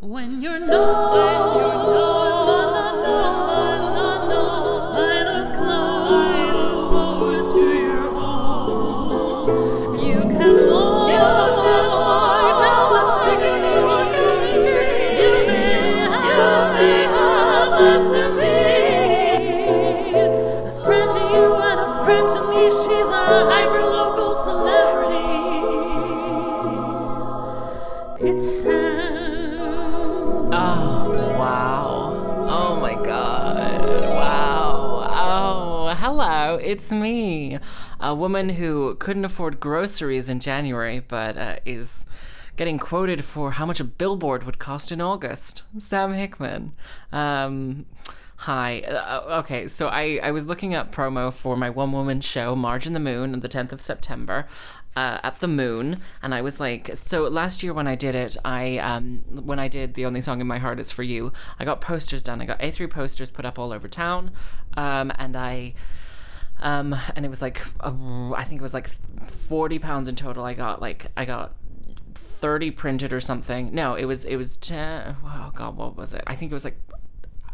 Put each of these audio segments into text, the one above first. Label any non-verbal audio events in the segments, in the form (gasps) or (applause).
When you're known, when you're A woman who couldn't afford groceries in January, but uh, is getting quoted for how much a billboard would cost in August. Sam Hickman. Um, hi. Uh, okay, so I, I was looking up promo for my one woman show, Marge in the Moon, on the 10th of September uh, at the Moon, and I was like, so last year when I did it, I um, when I did the only song in my heart is for you, I got posters done. I got A3 posters put up all over town, um, and I. Um, and it was like, uh, I think it was like 40 pounds in total. I got like, I got 30 printed or something. No, it was, it was 10, oh God, what was it? I think it was like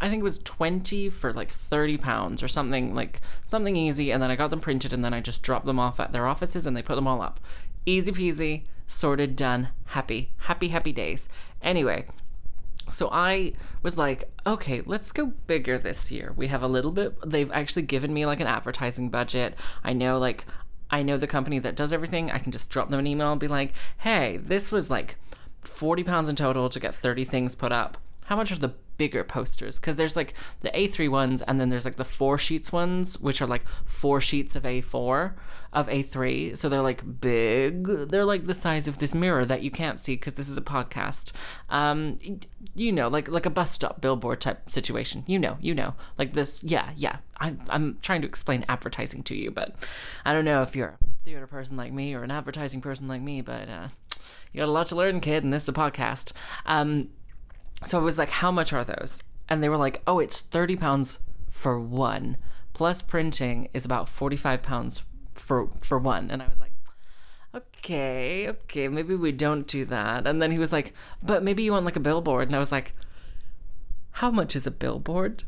I think it was 20 for like 30 pounds or something like something easy and then I got them printed and then I just dropped them off at their offices and they put them all up. Easy peasy, sorted, done, happy, happy, happy days. Anyway, so I was like, okay, let's go bigger this year. We have a little bit, they've actually given me like an advertising budget. I know, like, I know the company that does everything. I can just drop them an email and be like, hey, this was like 40 pounds in total to get 30 things put up. How much are the bigger posters? Because there's like the A3 ones and then there's like the four sheets ones, which are like four sheets of A4 of A3. So they're like big. They're like the size of this mirror that you can't see because this is a podcast. Um, you know, like like a bus stop billboard type situation. You know, you know, like this. Yeah, yeah. I'm I'm trying to explain advertising to you, but I don't know if you're a theater person like me or an advertising person like me, but uh, you got a lot to learn, kid, and this is a podcast. Um, so I was like, how much are those? And they were like, oh, it's 30 pounds for one. Plus printing is about 45 pounds for for one. And I was like, okay, okay, maybe we don't do that. And then he was like, but maybe you want like a billboard. And I was like, how much is a billboard?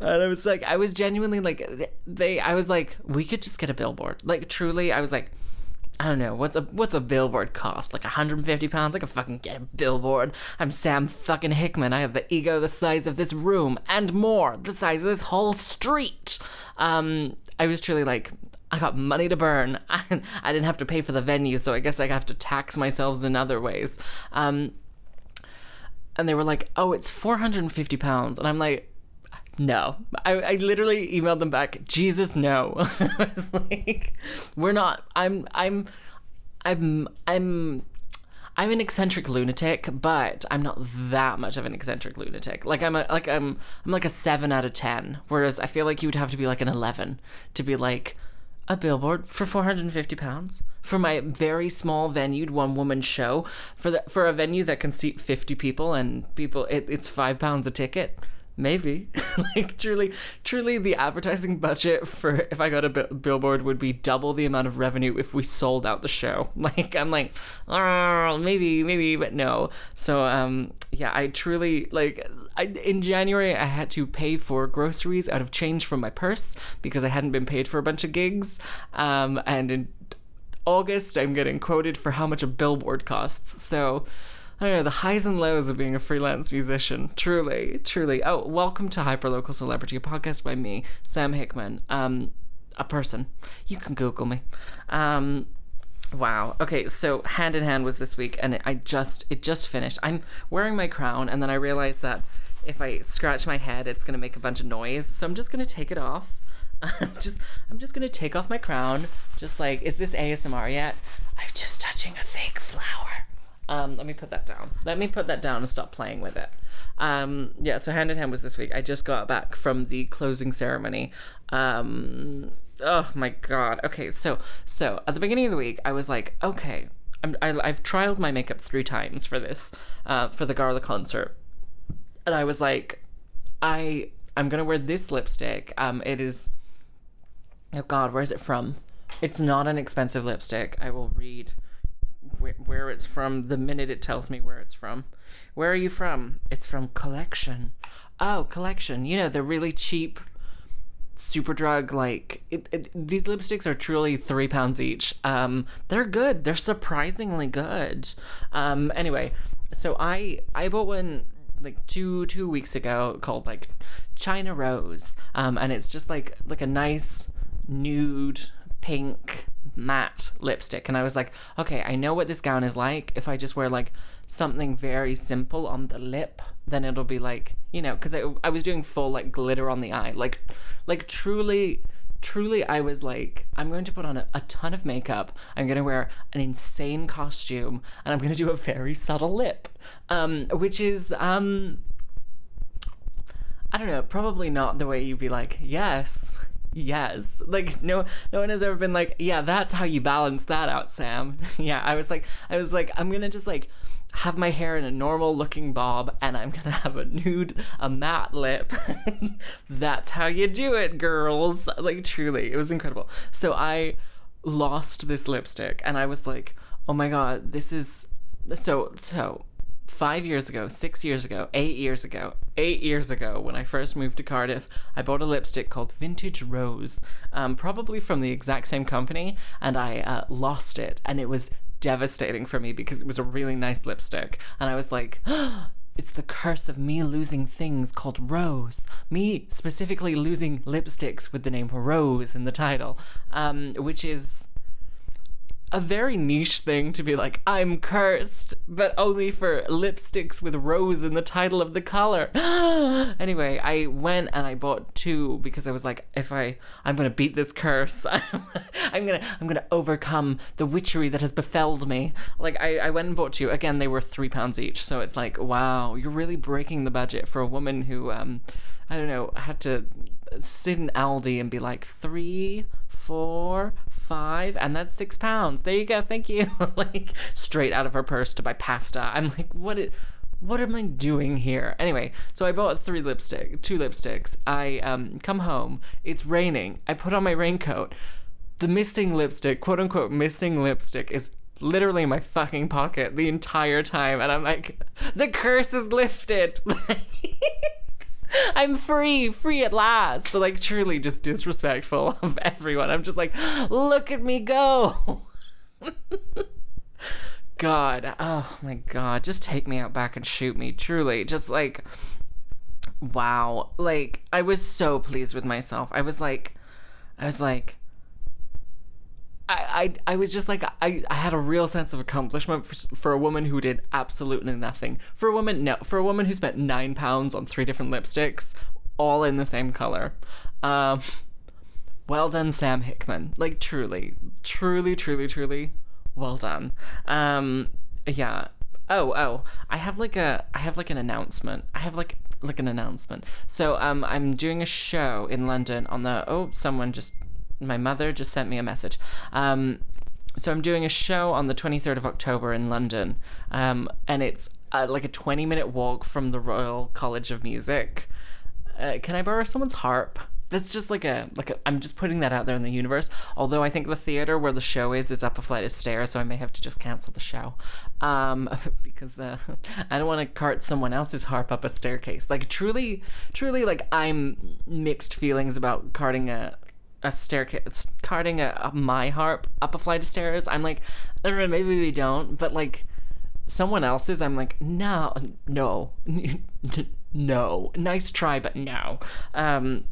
And I was like, I was genuinely like, they, I was like, we could just get a billboard. Like, truly, I was like, I don't know what's a what's a billboard cost like 150 pounds. I can fucking get a billboard. I'm Sam fucking Hickman. I have the ego the size of this room and more, the size of this whole street. Um, I was truly like, I got money to burn. I, (laughs) I didn't have to pay for the venue, so I guess I have to tax myself in other ways. Um, and they were like, "Oh, it's 450 pounds," and I'm like, no. I, I literally emailed them back, Jesus, no. (laughs) I was like, we're not I'm I'm I'm I'm I'm an eccentric lunatic, but I'm not that much of an eccentric lunatic. Like I'm a like I'm I'm like a seven out of ten. Whereas I feel like you would have to be like an eleven to be like a billboard for 450 pounds for my very small venue one woman show for the for a venue that can seat 50 people and people it, it's five pounds a ticket maybe. (laughs) Like truly truly the advertising budget for if i got a bi- billboard would be double the amount of revenue if we sold out the show. (laughs) Like i'm like oh, maybe maybe but no. So um yeah i truly like I, in january i had to pay for groceries out of change from my purse because i hadn't been paid for a bunch of gigs. Um and in august i'm getting quoted for how much a billboard costs. So I don't know, the highs and lows of being a freelance musician. Truly, truly. Oh, welcome to Hyperlocal Celebrity, a podcast by me, Sam Hickman. Um, a person. You can Google me. Um, wow. Okay, so Hand in Hand was this week, and it, I just it just finished. I'm wearing my crown, and then I realized that if I scratch my head, it's gonna make a bunch of noise. So I'm just gonna take it off. I'm (laughs) just I'm just gonna take off my crown. Just like, is this ASMR yet? I'm just touching a fake flower. Um, let me put that down. Let me put that down and stop playing with it. Um, yeah, so Hand in Hand was this week. I just got back from the closing ceremony. Um, oh my god. Okay, so so at the beginning of the week, I was like, okay, I'm, I, i have trialed my makeup three times for this, uh, for the Gala concert, and I was like, I I'm gonna wear this lipstick. Um, it is. Oh God, where is it from? It's not an expensive lipstick. I will read wh- where it's from the minute it tells me where it's from. Where are you from? It's from Collection. Oh, Collection. You know, the really cheap Superdrug. Like these lipsticks are truly three pounds each. Um, they're good. They're surprisingly good. Um, anyway, so I I bought one like two two weeks ago called like China Rose. Um, and it's just like like a nice nude pink matte lipstick. And i was like okay i know what this gown is like. If i just wear like something very simple on the lip then it'll be like you know because I, I was doing full like glitter on the eye. Like like truly truly i was like i'm going to put on a, a ton of makeup. I'm going to wear an insane costume and i'm going to do a very subtle lip. Um which is um I don't know, probably not the way you'd be like, yes, yes. Like no no one has ever been like, yeah, that's how you balance that out, Sam. (laughs) yeah, I was like I was like, I'm gonna just like have my hair in a normal looking bob and I'm gonna have a nude, a matte lip. (laughs) that's how you do it, girls. Like truly, it was incredible. So I lost this lipstick and I was like, oh my god, this is so so five years ago, six years ago, eight years ago, eight years ago, when I first moved to Cardiff, I bought a lipstick called Vintage Rose, um, probably from the exact same company, and I uh, lost it, and it was devastating for me because it was a really nice lipstick, and I was like. (gasps) It's the curse of me losing things called Rose. Me specifically losing lipsticks with the name Rose in the title, um, which is a very niche thing to be like, I'm cursed, but only for lipsticks with rose in the title of the color. (gasps) anyway, I went and I bought two because I was like, if I, I'm gonna beat this curse. (laughs) I'm gonna, I'm gonna overcome the witchery that has befelled me. Like, I, I went and bought two. Again, they were three pounds each, so it's like, wow, you're really breaking the budget for a woman who, um, I don't know, had to sit in Aldi and be like three, four, five, and that's six pounds. There you go, thank you. (laughs) like straight out of her purse to buy pasta. I'm like, what it what am I doing here? Anyway, so I bought three lipstick, two lipsticks. I um come home, it's raining. I put on my raincoat. The missing lipstick, quote unquote missing lipstick is literally in my fucking pocket the entire time and I'm like, the curse is lifted. (laughs) I'm free, free at last. Like truly just disrespectful (laughs) of everyone. I'm just like, look at me go. (laughs) God, oh my god, just take me out back and shoot me. Truly, just like wow. Like I was so pleased with myself. I was like I was like I, I, was just like I, I had a real sense of accomplishment for, for a woman who did absolutely nothing. For a woman, no, for a woman who spent nine pounds on three different lipsticks, all in the same color. Um, well done, Sam Hickman. Like truly, truly, truly, truly, well done. Um, yeah. Oh, oh, I have like a, I have like an announcement. I have like like an announcement. So um, I'm doing a show in London on the. Oh, someone just my mother just sent me a message. Um, so I'm doing a show on the 23rd of October in London, um, and it's uh, like a 20 minute walk from the Royal College of Music. Uh, can I borrow someone's harp? That's just like a like a, I'm just putting that out there in the universe. Although I think the theater where the show is is up a flight of stairs, so I may have to just cancel the show, um, (laughs) because uh, (laughs) I don't want to cart someone else's harp up a staircase. Like truly, truly, like I'm mixed feelings about carting a a staircase, carting a, a, my harp up a flight of stairs. I'm like, maybe we don't, but like someone else's, I'm like, no, no, (laughs) no. Nice try, but no. Um,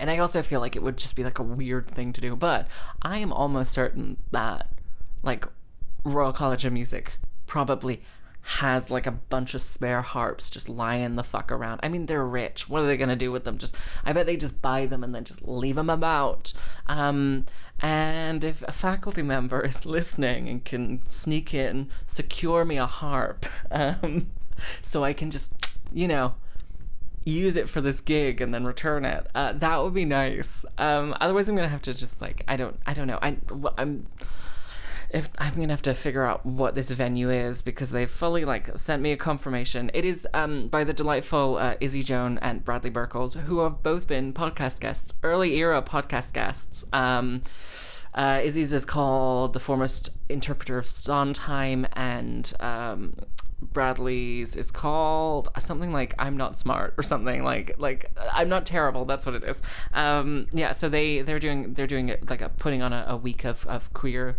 and I also feel like it would just be like a weird thing to do, but I am almost certain that like Royal College of Music probably has like a bunch of spare harps just lying the fuck around. I mean, they're rich. What are they gonna do with them? Just, I bet they just buy them and then just leave them about. Um, and if a faculty member is listening and can sneak in, secure me a harp, (laughs) um, so I can just, you know, use it for this gig and then return it. Uh, that would be nice. Um, otherwise, I'm gonna have to just like, I don't, I don't know. I, I'm if I'm gonna have to figure out what this venue is because they've fully like sent me a confirmation. It is um by the delightful uh, Izzy Joan and Bradley Burkles, who have both been podcast guests, early era podcast guests. Um, Uh, Izzy's is called The Foremost Interpreter of Sondheim, and um, Bradley's is called something like I'm not smart or something like like I'm not terrible. That's what it is. Um, yeah, so they they're doing they're doing it like a putting on a, a week of, of queer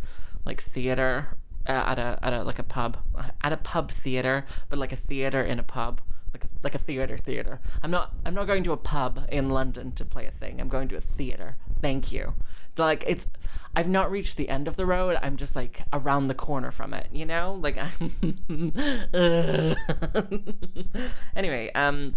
like theater uh, at a at a like a pub at a pub theater, but like a theater in a pub. Like a, like a theater theater. I'm not I'm not going to a pub in London to play a thing. I'm going to a theater. Thank you. Like it's I've not reached the end of the road. I'm just like around the corner from it, you know? Like I'm (laughs) Anyway, um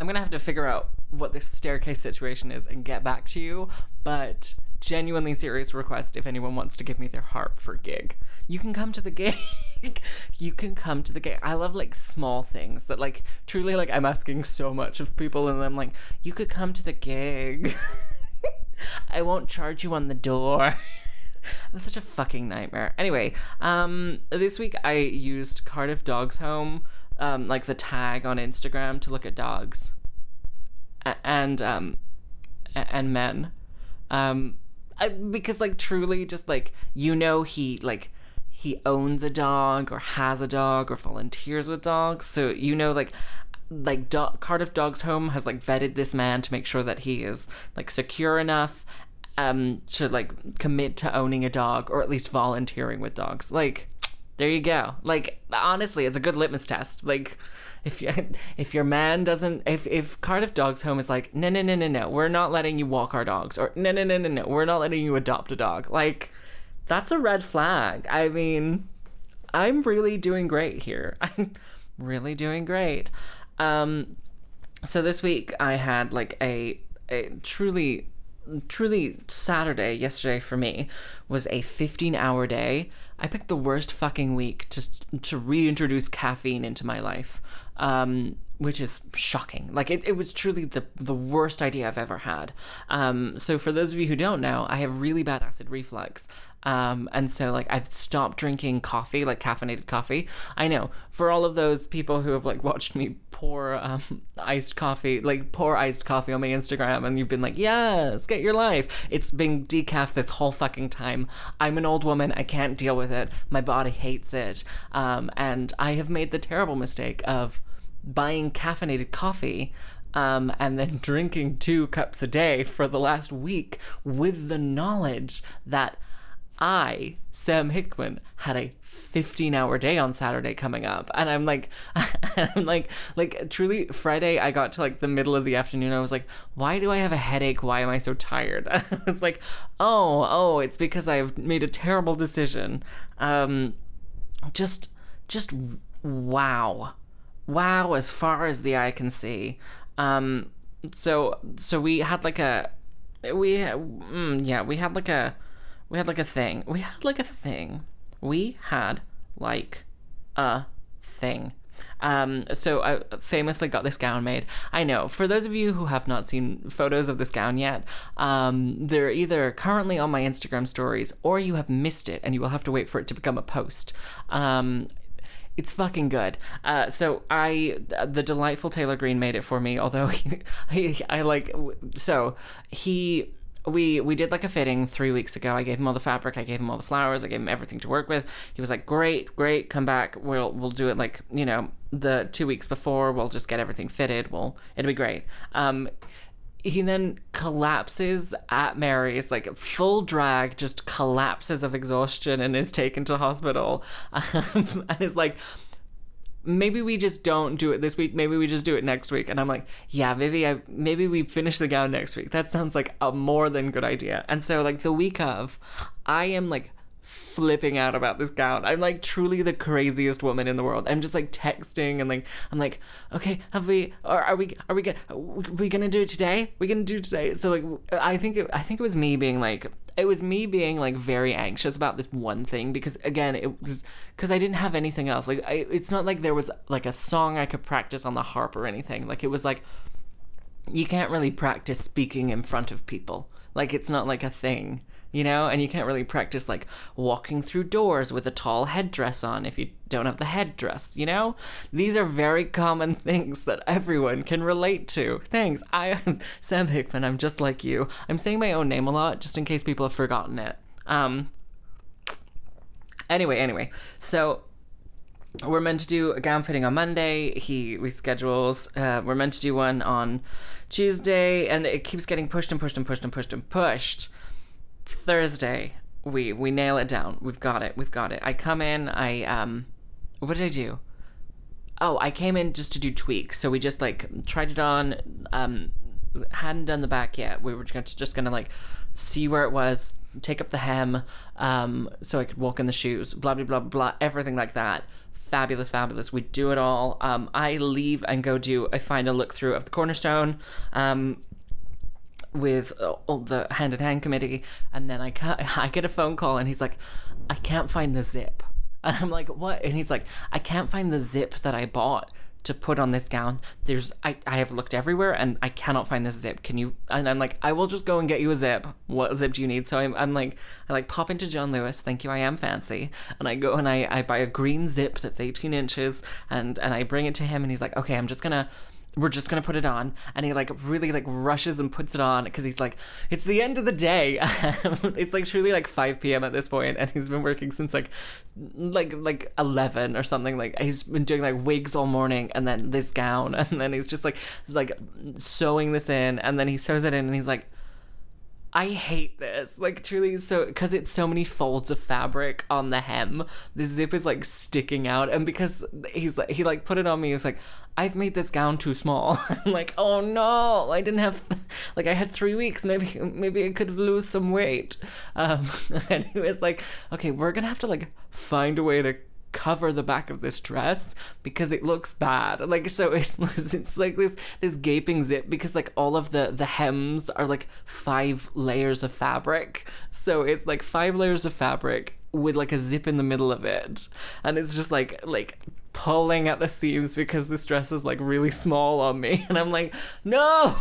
I'm to have to figure out what this staircase situation is and get back to you, but genuinely serious request if anyone wants to give me their harp for gig. You can come to the gig. (laughs) you can come to the gig. I love like small things that like truly like I'm asking so much of people and I'm like, you could come to the gig. (laughs) I won't charge you on the door. (laughs) I'm such a fucking nightmare. Anyway, um, this week I used Cardiff Dogs Home, um, like the tag on Instagram to look at dogs, A- and um, and men, um, I, because like truly, just like you know, he like he owns a dog or has a dog or volunteers with dogs, so you know, like like Do- Cardiff Dogs Home has like vetted this man to make sure that he is like secure enough um to like commit to owning a dog or at least volunteering with dogs. Like there you go. Like honestly, it's a good litmus test. Like if you, (laughs) if your man doesn't if if Cardiff Dogs Home is like no no no no no we're not letting you walk our dogs or no no no no no we're not letting you adopt a dog like that's a red flag. I mean, I'm really doing great here. (laughs) I'm really doing great. Um, so this week I had like a a truly truly Saturday yesterday for me was a 15 hour day. I picked the worst fucking week to to reintroduce caffeine into my life. Um, which is shocking. Like it, it was truly the the worst idea I've ever had. Um, so for those of you who don't know, I have really bad acid reflux. Um, and so like I've stopped drinking coffee, like caffeinated coffee. I know for all of those people who have like watched me pour um, (laughs) iced coffee, like pour iced coffee on my Instagram, and you've been like, yes, get your life. It's been decaf this whole fucking time. I'm an old woman. I can't deal with it. My body hates it. Um, and I have made the terrible mistake of buying caffeinated coffee um, and then (laughs) drinking two cups a day for the last week with the knowledge that I, Sam Hickman, had a 15 hour day on Saturday coming up. And I'm like, (laughs) I'm like, like truly Friday, I got to like the middle of the afternoon. I was like, why do I have a headache? Why am I so tired? (laughs) I was like, oh, oh, it's because I've made a terrible decision. Um, just, just wow wow as far as the eye can see um so so we had like a we mm, yeah we had like a we had like a thing we had like a thing we had like a thing um, so I famously got this gown made. I know, for those of you who have not seen photos of this gown yet, um, they're either currently on my Instagram stories or you have missed it and you will have to wait for it to become a post. Um, it's fucking good. Uh, so I, the delightful Taylor Green made it for me. Although (laughs) he, I, I like, so he, we we did like a fitting three weeks ago. I gave him all the fabric, I gave him all the flowers, I gave him everything to work with. He was like, "Great, great, come back. We'll we'll do it like you know the two weeks before. We'll just get everything fitted. We'll it'll be great." Um, he then collapses at Mary's, like full drag, just collapses of exhaustion and is taken to hospital. (laughs) Um, and is like, maybe we just don't do it this week. Maybe we just do it next week. And I'm like, yeah, maybe I maybe we finish the gown next week. That sounds like a more than good idea. And so like the week of, I am like flipping out about this gown. I'm like truly the craziest woman in the world. I'm just like texting and like I'm like, okay, have we? Or are we? Are we gonna? We gonna do it today? We gonna do it today? So like, I think it, I think it was me being like. It was me being like very anxious about this one thing because again it was because I didn't have anything else. Like I, it's not like there was like a song I could practice on the harp or anything. Like it was like you can't really practice speaking in front of people. Like it's not like a thing, you know? And you can't really practice like walking through doors with a tall headdress on if you don't have the headdress, you know? These are very common (laughs) things that everyone can relate to. Thanks. I (laughs) Sam Hickman, I'm just like you. I'm saying my own name a lot just in case people have forgotten it. Um. Anyway, anyway, so we're meant to do a gown fitting on Monday. He reschedules. Uh, we're meant to do one on Tuesday, and it keeps getting pushed and pushed and pushed and pushed and pushed. Thursday, we we nail it down. We've got it. We've got it. I come in. I um, what did I do? Oh, I came in just to do tweaks. So we just like tried it on. Um, hadn't done the back yet. We were just just gonna like see where it was, take up the hem, um, so I could walk in the shoes. Blah blah blah blah. Everything like that. Fabulous, fabulous. We do it all. Um, I leave and go do a final look through of the cornerstone. Um, with uh, all the hand in hand committee, and then I (laughs) I get a phone call, and he's like, "I can't find the zip," (laughs) and I'm like, "What?" And he's like, "I can't find the zip that I bought." To put on this gown, there's I, I have looked everywhere and I cannot find this zip. Can you? And I'm like, I will just go and get you a zip. What zip do you need? So I'm, I'm like, I like pop into John Lewis. Thank you, I am fancy. And I go and I, I buy a green zip that's 18 inches and and I bring it to him and he's like, okay, I'm just gonna we're just gonna put it on and he like really like rushes and puts it on because he's like it's the end of the day. (laughs) Um, it's like truly like 5 p.m at this point and he's been working since like like like 11 or something like he's been doing like wigs all morning and then this gown (laughs) and then he's just like he's like sewing this in and then he sews it in and he's like I hate this. Like truly so because it's so many folds of fabric on the hem. The zip is like sticking out and because he's like he like put it on me, he was like, I've made this gown too small. (laughs) I'm like, oh no, I didn't have (laughs) like I had three weeks. Maybe maybe I could lose some weight. Um (laughs) and he was like, Okay, we're gonna have to like find a way to cover the back of this dress because it looks bad. Like so (laughs) it's it's like this this gaping zip because like all of the the hems are like five layers of fabric. So it's like five layers of fabric with like a zip in the middle of it. And it's just like like pulling at the seams because this dress is like really small on me (laughs) and I'm like, "No!"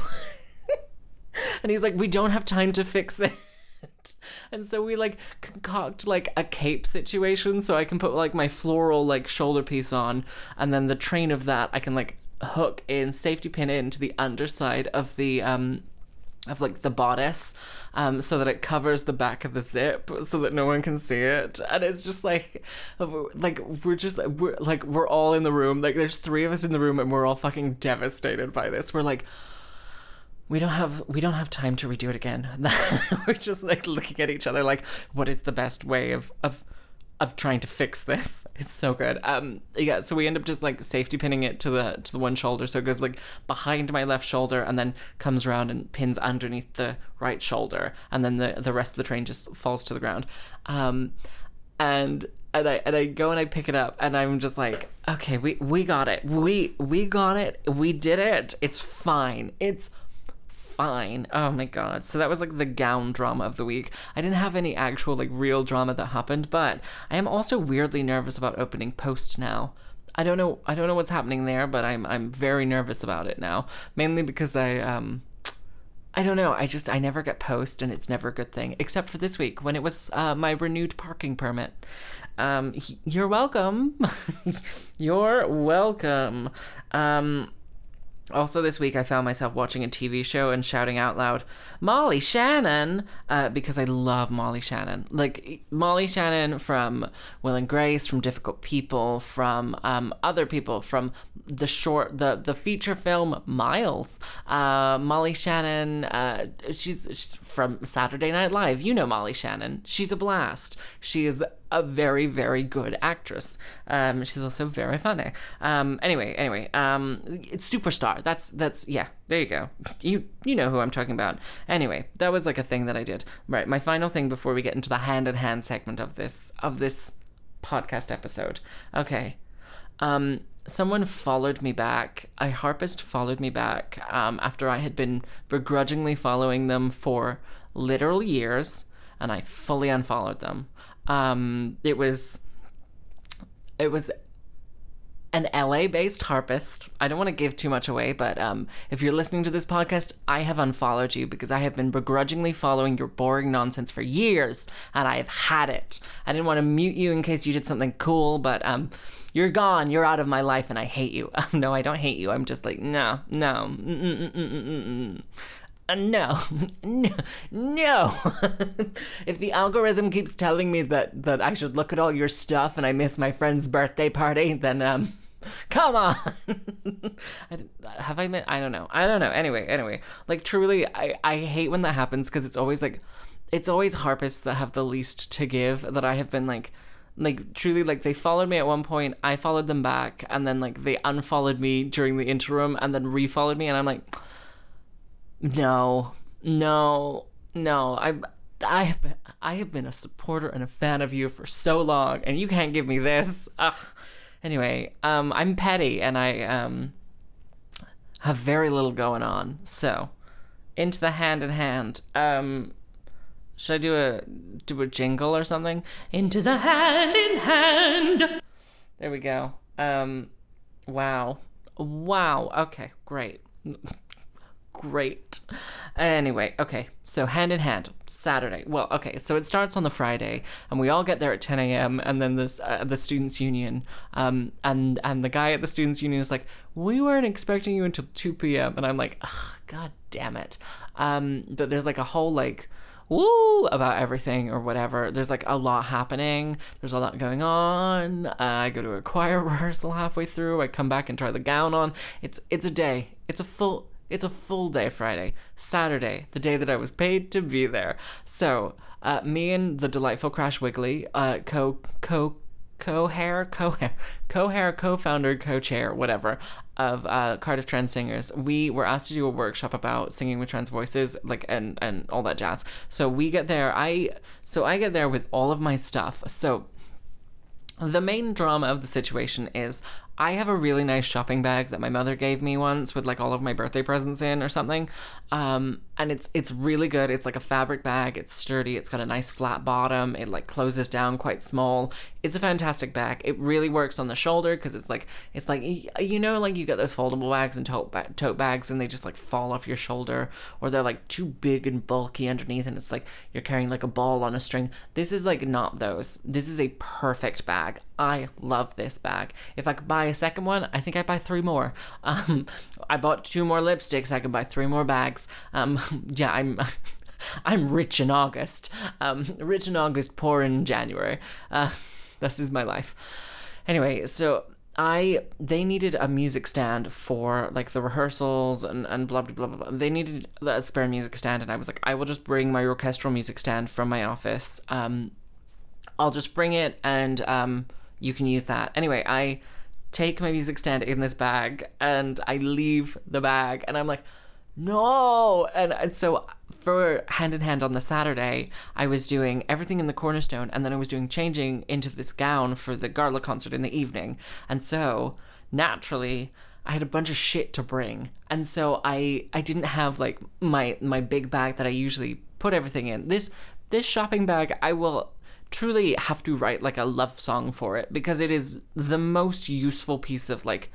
(laughs) and he's like, "We don't have time to fix it." (laughs) and so we like concoct like a cape situation so I can put like my floral like shoulder piece on. And then the train of that I can like hook in safety pin into the underside of the um of like the bodice um so that it covers the back of the zip so that no one can see it. And it's just like like we're just we're like we're all in the room. Like there's three of us in the room and we're all fucking devastated by this. We're like we don't have we don't have time to redo it again. (laughs) We're just like looking at each other like what is the best way of of of trying to fix this. (laughs) It's so good. Um yeah, so we end up just like safety pinning it to the to the one shoulder so it goes like behind my left shoulder and then comes around and pins underneath the right shoulder and then the the rest of the train just falls to the ground. Um and and I and I go and I pick it up and I'm just like, okay, we we got it. We we got it. We did it. It's fine. It's fine. Oh my god. So that was like the gown drama of the week. I didn't have any actual like real drama that happened, but I am also weirdly nervous about opening post now. I don't know I don't know what's happening there, but I'm I'm very nervous about it now. Mainly because I um I don't know. I just I never get post, and it's never a good thing. Except for this week when it was uh, my renewed parking permit. Um, you're welcome. (laughs) you're welcome. Um, also, this week I found myself watching a TV show and shouting out loud, Molly Shannon, uh, because I love Molly Shannon. Like, Molly Shannon from Will and Grace, from Difficult People, from um, other people, from the short, the, the feature film Miles. Uh, Molly Shannon, uh, she's, she's from Saturday Night Live. You know Molly Shannon. She's a blast. She is a very very good actress. Um, she's also very funny. Um, anyway, anyway, um, it's superstar. That's that's yeah. There you go. You you know who I'm talking about. Anyway, that was like a thing that I did. Right. My final thing before we get into the hand in hand segment of this of this podcast episode. Okay. Um, someone followed me back. A harpist followed me back um, after I had been begrudgingly following them for literal years, and I fully unfollowed them. Um, it was it was an LA based harpist. I don't want to give too much away, but um, if you're listening to this podcast, I have unfollowed you because I have been begrudgingly following your boring nonsense for years and I have had it. I didn't want to mute you in case you did something cool, but um, you're gone. You're out of my life and I hate you. (laughs) no, I don't hate you. I'm just like, no, no. Mm-mm-mm-mm-mm-mm. Uh, no, (laughs) no, no. (laughs) if the algorithm keeps telling me that that I should look at all your stuff and I miss my friend's birthday party, then um, (laughs) come on. I, d- have I met? I don't know. I don't know. Anyway, anyway, like truly, I I hate when that happens because it's always like, it's always harpists that have the least to give. That I have been like. Like truly, like they followed me at one point. I followed them back, and then like they unfollowed me during the interim, and then refollowed me, and I'm like, no, no, no. I, I have been, I have been a supporter and a fan of you for so long, and you can't give me this. Ugh. Anyway, um, I'm petty, and I um have very little going on. So, into the hand in hand. Um, should I do a do a jingle or something? Into the hand in hand. There we go. Um, wow, wow. Okay, great great. Anyway, okay, so hand in hand, Saturday. Well, okay, so it starts on the Friday, and we all get there at 10 a.m. And then this uh, the students' union, um, and and the guy at the students' union is like, we weren't expecting you until 2 p.m. And I'm like, Ugh, god damn it. Um, but there's like a whole like woo about everything or whatever. There's like a lot happening. There's a lot going on. Uh, I go to a (laughs) choir rehearsal halfway through. I come back and try the gown on. It's it's a day. It's a full it's a full day Friday. Saturday, the day that I was paid to be there. So, uh, me and the delightful Crash Wiggly, uh, co co co-hair co-hair co-hair co-founder co-chair whatever of uh, cardiff trans singers we were asked to do a workshop about singing with trans voices like and and all that jazz so we get there i so i get there with all of my stuff so the main drama of the situation is I have a really nice shopping bag that my mother gave me once with like all of my birthday presents in or something. Um, and it's it's really good. It's like a fabric bag. It's sturdy. It's got a nice flat bottom. It like closes down quite small. It's a fantastic bag. It really works on the shoulder because it's like it's like you know like you get those foldable bags and tote ba- tote bags and they just like fall off your shoulder or they're like too big and bulky underneath and it's like you're carrying like a ball on a string. This is like not those. This is a perfect bag. I love this bag. If I could buy a second one, I think I'd buy three more. Um, I bought two more lipsticks. I could buy three more bags. Um, (laughs) yeah, I'm. (laughs) I'm rich in August. Um, rich in August, poor in January. Uh, (laughs) this is my life. Anyway, so I they needed a music stand for like the rehearsals and, and blah, blah blah blah. They needed a spare music stand, and I was like, I will just bring my orchestral music stand from my office. Um, I'll just bring it, and um, you can use that. Anyway, I take my music stand in this bag, and I leave the bag, and I'm like, no, and, and so for hand in hand on the Saturday, I was doing everything in the cornerstone, and then I was doing changing into this gown for the Garla concert in the evening. And so naturally, I had a bunch of shit to bring, and so I I didn't have like my my big bag that I usually put everything in. This this shopping bag, I will truly have to write like a love song for it because it is the most useful piece of like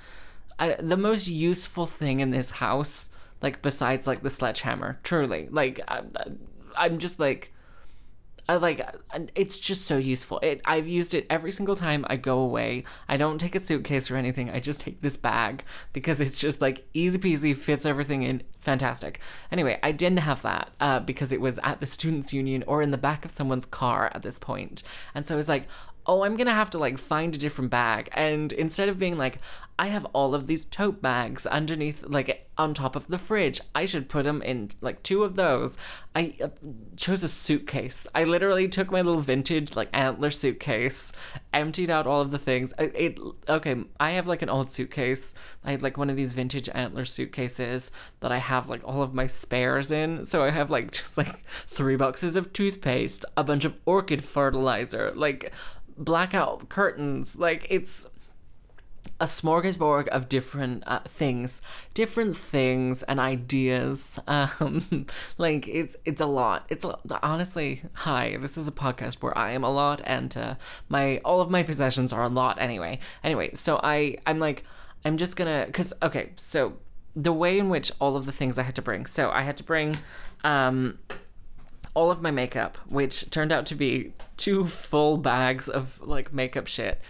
I, the most useful thing in this house like besides like the sledgehammer truly. Like I, i'm just like Like it's just so useful. It I've used it every single time I go away. I don't take a suitcase or anything. I just take this bag because it's just like easy peasy, fits everything in, fantastic. Anyway, I didn't have that uh, because it was at the students' union or in the back of someone's car at this point, and so I was like, oh, I'm gonna have to like find a different bag. And instead of being like, I have all of these tote bags underneath, like on top of the fridge, I should put them in like two of those. I uh, chose a suitcase. I literally took my little vintage like antler suitcase, emptied out all of the things. It okay. I have like an old suitcase. I had like one of these vintage antler suitcases that I have like all of my spares in. So I have like (laughs) just like three boxes of toothpaste, a bunch of orchid fertilizer, like blackout curtains. Like it's a smorgasbord of different uh, things, different things and ideas. (laughs) Um, like it's it's a lot. It's a, honestly, hi. This is a podcast where I am a lot, and uh, my all of my possessions are a lot. Anyway, anyway, so I I'm like I'm just gonna because okay, so the way in which all of the things I had to bring. So I had to bring. Um, all of my makeup, which turned out to be two full bags of like makeup shit,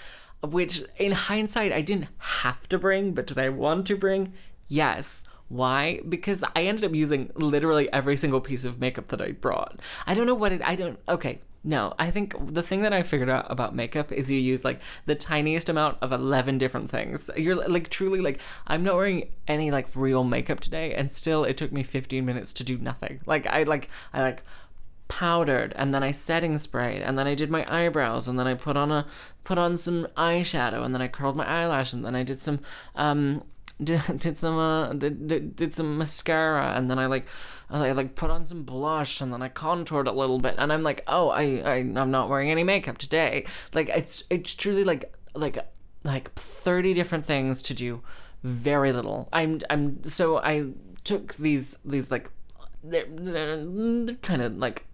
which in hindsight I didn't have to bring, but did I want to bring? Yes. Why? Because I ended up using literally every single piece of makeup that I brought. I don't know what it, I don't, okay. No, I think the thing that I figured out about makeup is you use like the tiniest amount of 11 different things. You're like truly like, I'm not wearing any like real makeup today, and still it took me 15 minutes to do nothing. Like, I like, I like, powdered and then I setting sprayed and then I did my eyebrows and then I put on a put on some eyeshadow and then I curled my eyelash and then I did some um (laughs) did, did some uh did, did, did some mascara and then I like I like put on some blush and then I contoured a little bit and I'm like oh I, I I'm not wearing any makeup today. Like it's it's truly like like like 30 different things to do very little. I'm I'm so I took these these like they're, they're, kind of like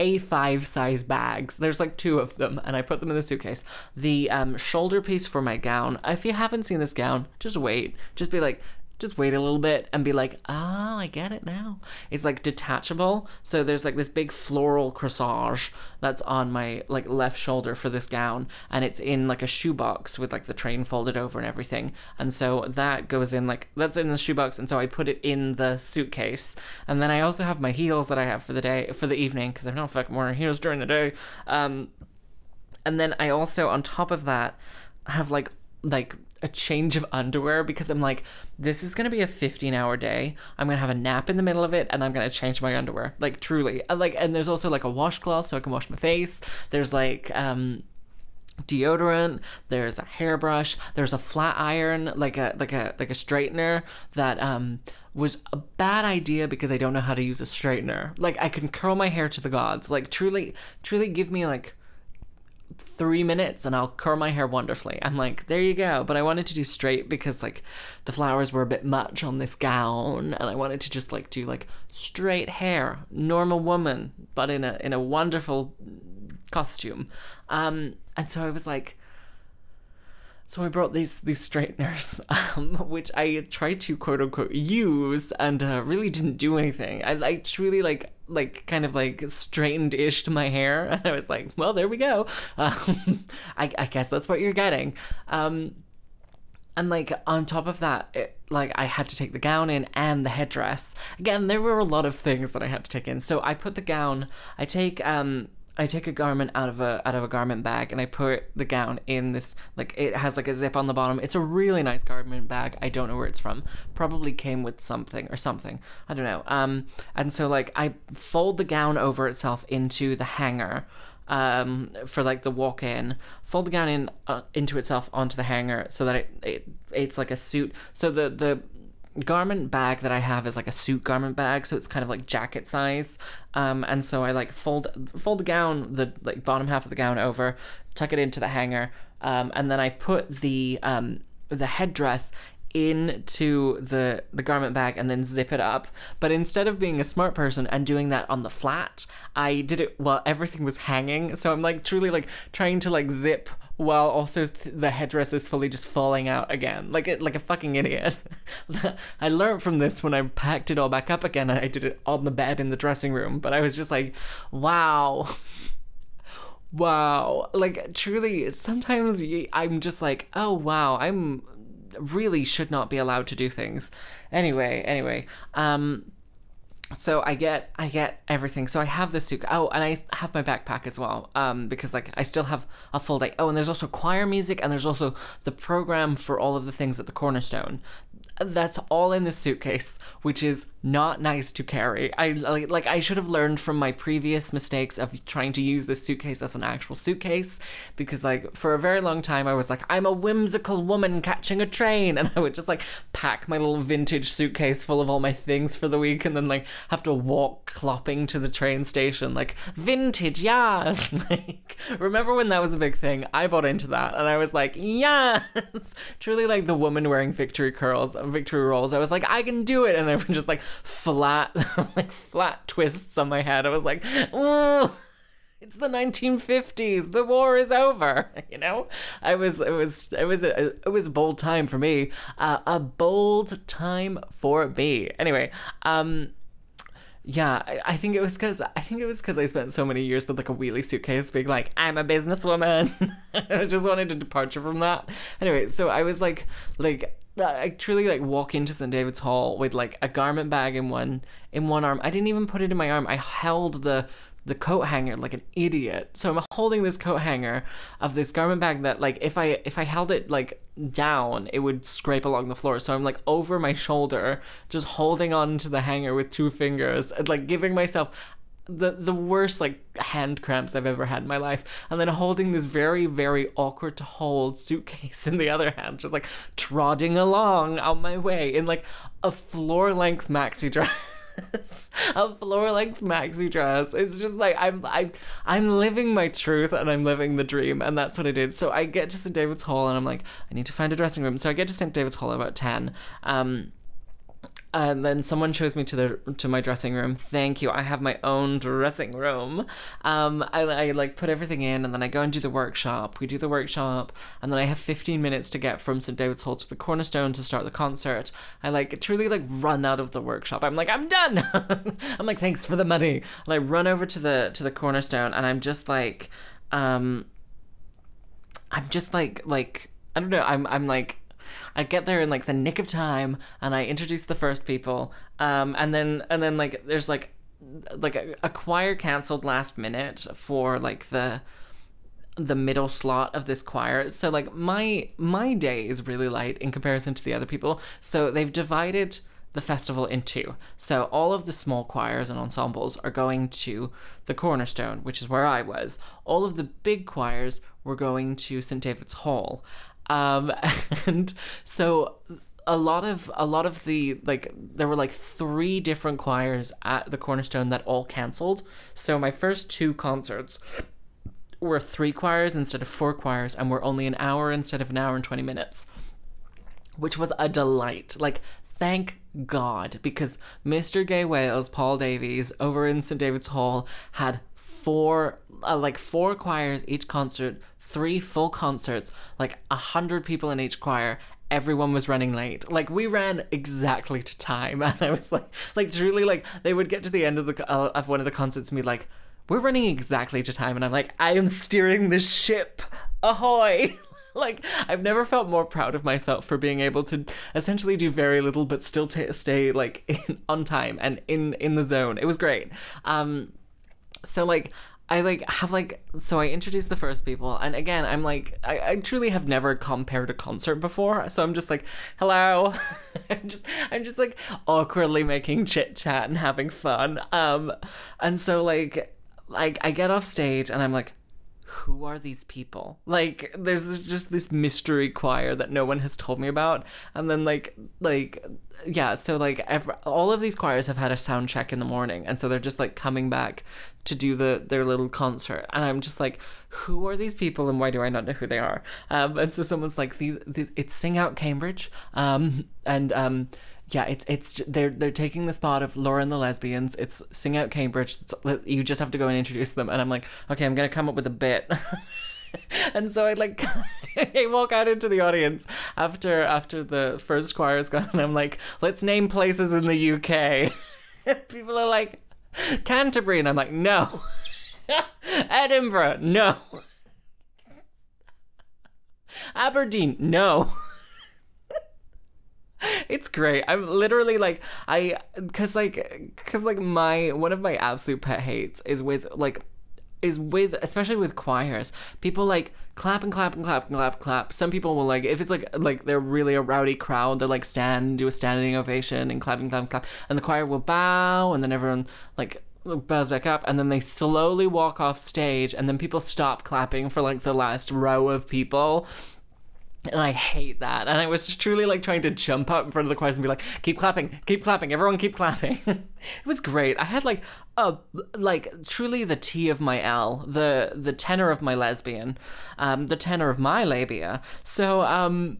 A5 size bags. There's like two of them, and I put them in the suitcase. The um, shoulder piece for my gown. If you haven't seen this gown, just wait. Just be like, just wait a little bit and be like, oh, I get it now. It's like detachable. So there's like this big floral corsage that's on my like left shoulder for this gown, and it's in like a shoebox with like the train folded over and everything. And so that goes in like that's in the shoebox, and so I put it in the suitcase. And then I also have my heels that I have for the day for the evening because I'm not fucking wearing heels during the day. Um, and then I also on top of that have like like a change of underwear because I'm like, this is gonna be a 15 hour day. I'm gonna have a nap in the middle of it and I'm gonna change my underwear. Like truly. Like and there's also like a washcloth so I can wash my face. There's like um deodorant there's a hairbrush there's a flat iron like a like a like a straightener that um was a bad idea because i don't know how to use a straightener like i can curl my hair to the gods like truly truly give me like three minutes and I'll curl my hair wonderfully. I'm like, there you go. But I wanted to do straight because like the flowers were a bit much on this gown and I wanted to just like do like straight hair, normal woman, but in a in a wonderful costume. Um and so I was like so I brought these these straighteners, (laughs) um, which I tried to quote unquote use, and uh, really didn't do anything. I like truly like like kind of like straightened ish to my hair, (laughs) and I was like, well, there we go. (laughs) Um, I, I guess that's what you're getting. Um, and like on top of that, it, like I had to take the gown in and the headdress. Again, there were a lot of things that I had to take in. So I put the gown. I take um I take a garment out of a out of a garment bag and I put the gown in this like it has like a zip on the bottom. It's a really nice garment bag. I don't know where it's from. Probably came with something or something. I don't know. Um and so like I fold the gown over itself into the hanger um for like the walk in fold the gown in uh, into itself onto the hanger so that it, it it's like a suit so the the garment bag that I have is like a suit garment bag, so it's kind of like jacket size. Um, and so I like fold fold the gown, the like bottom half of the gown over, tuck it into the hanger, um, and then I put the um the headdress into the the garment bag and then zip it up. But instead of being a smart person and doing that on the flat, I did it while everything was hanging. So I'm like truly like trying to like zip while also th- the headdress is fully just falling out again, like it, like a fucking idiot. (laughs) I learned from this when I packed it all back up again, and I did it on the bed in the dressing room. But I was just like, wow. (laughs) Wow, like truly, sometimes I'm just like, oh wow, I'm really should not be allowed to do things. Anyway, anyway, um, so I get I get everything. So I have the suit. Oh, and I have my backpack as well. Um, because like I still have a full day. Oh, and there's also choir music, and there's also the program for all of the things at the Cornerstone. That's all in the suitcase, which is not nice to carry. I like I should have learned from my previous mistakes of trying to use this suitcase as an actual suitcase, because like for a very long time I was like I'm a whimsical woman catching a train, (laughs) and I would just like pack my little vintage suitcase full of all my things for the week, and then like have to walk clopping to the train station like vintage yes. (laughs) Like remember when that was a big thing? I bought into that and i was like yes. (laughs) Truly like the woman wearing victory curls victory rolls i was like i can do it and they were just like flat (laughs) like flat twists on my head i was like oh it's the 1950s. The war is over. (laughs) You know, I was, it was, it was, a, it was a bold time for me. Uh, a bold time for me. Anyway, um, yeah, I, I think it was because I think it was because I spent so many years with like a wheelie suitcase, being like, I'm a businesswoman. (laughs) I just wanted a departure from that. Anyway, so I was like, like I truly like walk into St. David's Hall with like a garment bag in one in one arm. I didn't even put it in my arm. I held the the coat hanger like an idiot. So I'm holding this coat hanger of this garment bag that like if I if I held it like down, it would scrape along the floor. So I'm like over my shoulder, just holding on to the hanger with two fingers and like giving myself the the worst like hand cramps I've ever had in my life, and then holding this very very awkward to hold suitcase in the other hand, just like trotting along on my way in like a floor length maxi dress. (laughs) a floor length maxi dress. It's just like I'm I I'm living my truth and I'm living the dream and that's what I did. So I get to St. David's Hall and I'm like, I need to find a dressing room. So I get to St. David's Hall about ten. Um and then someone shows me to the to my dressing room. Thank you. I have my own dressing room. Um, I, I like put everything in, and then I go and do the workshop. We do the workshop, and then I have 15 minutes to get from St David's Hall to the Cornerstone to start the concert. I like truly like run out of the workshop. I'm like I'm done. (laughs) I'm like thanks for the money, and I run over to the to the Cornerstone, and I'm just like, um, I'm just like like I don't know. I'm I'm like I get there in like the nick of time and I introduce the first people. Um, and then and then like there's like like a, a choir canceled last minute for like the the middle slot of this choir. So like my my day is really light in comparison to the other people. So they've divided the festival in two. So all of the small choirs and ensembles are going to the Cornerstone, which is where I was. All of the big choirs were going to St. David's Hall. Um, (laughs) and so a lot of a lot of the like there were like three different choirs at the Cornerstone that all cancelled. So my first two concerts were three choirs instead of four choirs and were only an hour instead of an hour and 20 minutes which was a delight like thank god because mr gay wales paul davies over in st david's hall had four uh, like four choirs each concert three full concerts like a hundred people in each choir. Everyone was running late. Like we ran exactly to time. (laughs) And i was like like truly like they would get to the end of the uh, of one of the concerts and be like we're running exactly to time. And i'm like i am steering this ship. Ahoy. (laughs) Like i've never felt more proud of myself for being able to essentially do very little but still t- stay like (laughs) in, on time and in in the zone. It was great. Um so like I like have like so I introduced the first people and again I'm like I, I truly have never compared a concert before so I'm just like hello. (laughs) I'm just I'm just like awkwardly making chit chat and having fun um and so like like I get off stage and I'm like who are these people? Like, there's just this mystery choir that no one has told me about, and then like, like, yeah. So like, ev all of these choirs have had a sound check in the morning, and so they're just like coming back to do the their little concert, and I'm just like, who are these people, and why do I not know who they are? Um, and so someone's like, these, these it's Sing Out Cambridge, um, and um yeah, it's it's they're they're taking the spot of Laura and the Lesbians. It's Sing Out Cambridge. It's, uh, you just have to go and introduce them, and I'm like, okay, I'm gonna come up with a bit. (laughs) and so I like (laughs) I walk out into the audience after after the first choir is gone, and (laughs) I'm like, let's name places in the UK. People are like, Canterbury, and I'm like, no. Edinburgh, no. Aberdeen, no (laughs) it's great. I'm literally like i because like because like my one of my absolute pet hates is with like is with especially with choirs. People like clap and clap and clap and clap clap. Some people will like if it's like like they're really a rowdy crowd they'll like stand do a standing ovation and clap and clap and clap. And the choir will bow and then everyone like bows back up and then they slowly walk off stage and then people stop clapping for like the last row of people and I hate that. And I was truly like trying to jump up in front of the choir and be like, keep clapping, keep clapping, everyone keep clapping. (laughs) it was great. I had like a like truly the T of my L, the the tenor of my lesbian, um, the tenor of my labia. So um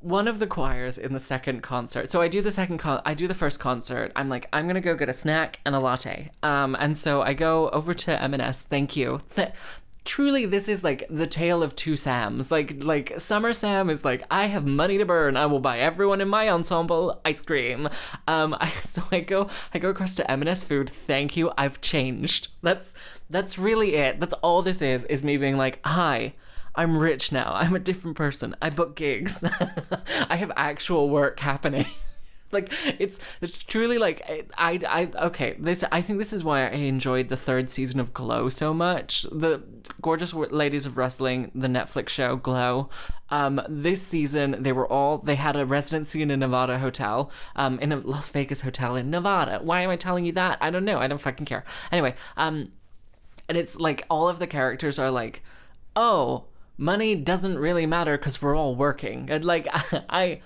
one of the choirs in the second concert. So I do the second con I do the first concert. I'm like, I'm gonna go get a snack and a latte. Um, and so I go over to M&S. Thank you. Th- truly this is like the tale of two Sams. Like like Summer Sam is like I have money to burn. I will buy everyone in my ensemble ice cream. Um I, (laughs) so I go I go across to M&S Food. Thank you. I've changed. That's that's really it. That's all this is is me being like, "Hi, I'm rich now. I'm a different person. I book gigs. (laughs) I have actual work happening. (laughs) (laughs) like it's it's truly like I, I okay this I think this is why I enjoyed the third season of Glow so much. The gorgeous ladies of wrestling the Netflix show Glow um this season they were all they had a residency in a Nevada hotel um in a Las Vegas hotel in Nevada. Why am I telling you that? I don't know. I don't fucking care. Anyway um and it's like all of the characters are like oh money doesn't really matter because we're all working. And like (laughs) I